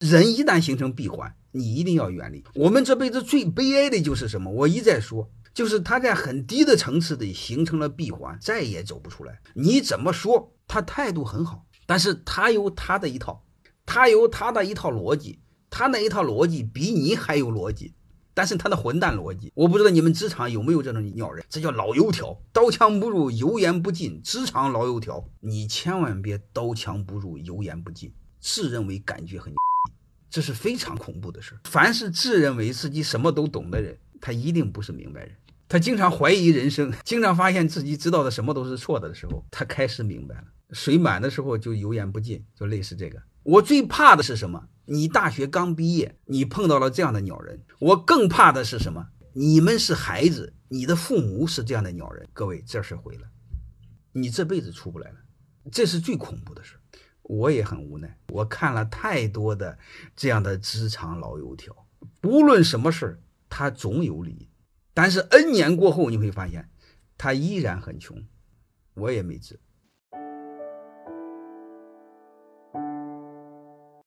人一旦形成闭环，你一定要远离。我们这辈子最悲哀的就是什么？我一再说，就是他在很低的层次里形成了闭环，再也走不出来。你怎么说？他态度很好，但是他有他的一套，他有他的一套逻辑，他那一套逻辑比你还有逻辑。但是他的混蛋逻辑，我不知道你们职场有没有这种鸟人，这叫老油条，刀枪不入，油盐不进，职场老油条，你千万别刀枪不入，油盐不进，自认为感觉很，这是非常恐怖的事儿。凡是自认为自己什么都懂的人，他一定不是明白人，他经常怀疑人生，经常发现自己知道的什么都是错的的时候，他开始明白了。水满的时候就油盐不进，就类似这个。我最怕的是什么？你大学刚毕业，你碰到了这样的鸟人。我更怕的是什么？你们是孩子，你的父母是这样的鸟人。各位，这事毁了，你这辈子出不来了，这是最恐怖的事儿。我也很无奈，我看了太多的这样的职场老油条，不论什么事，他总有理。但是 N 年过后，你会发现，他依然很穷。我也没治。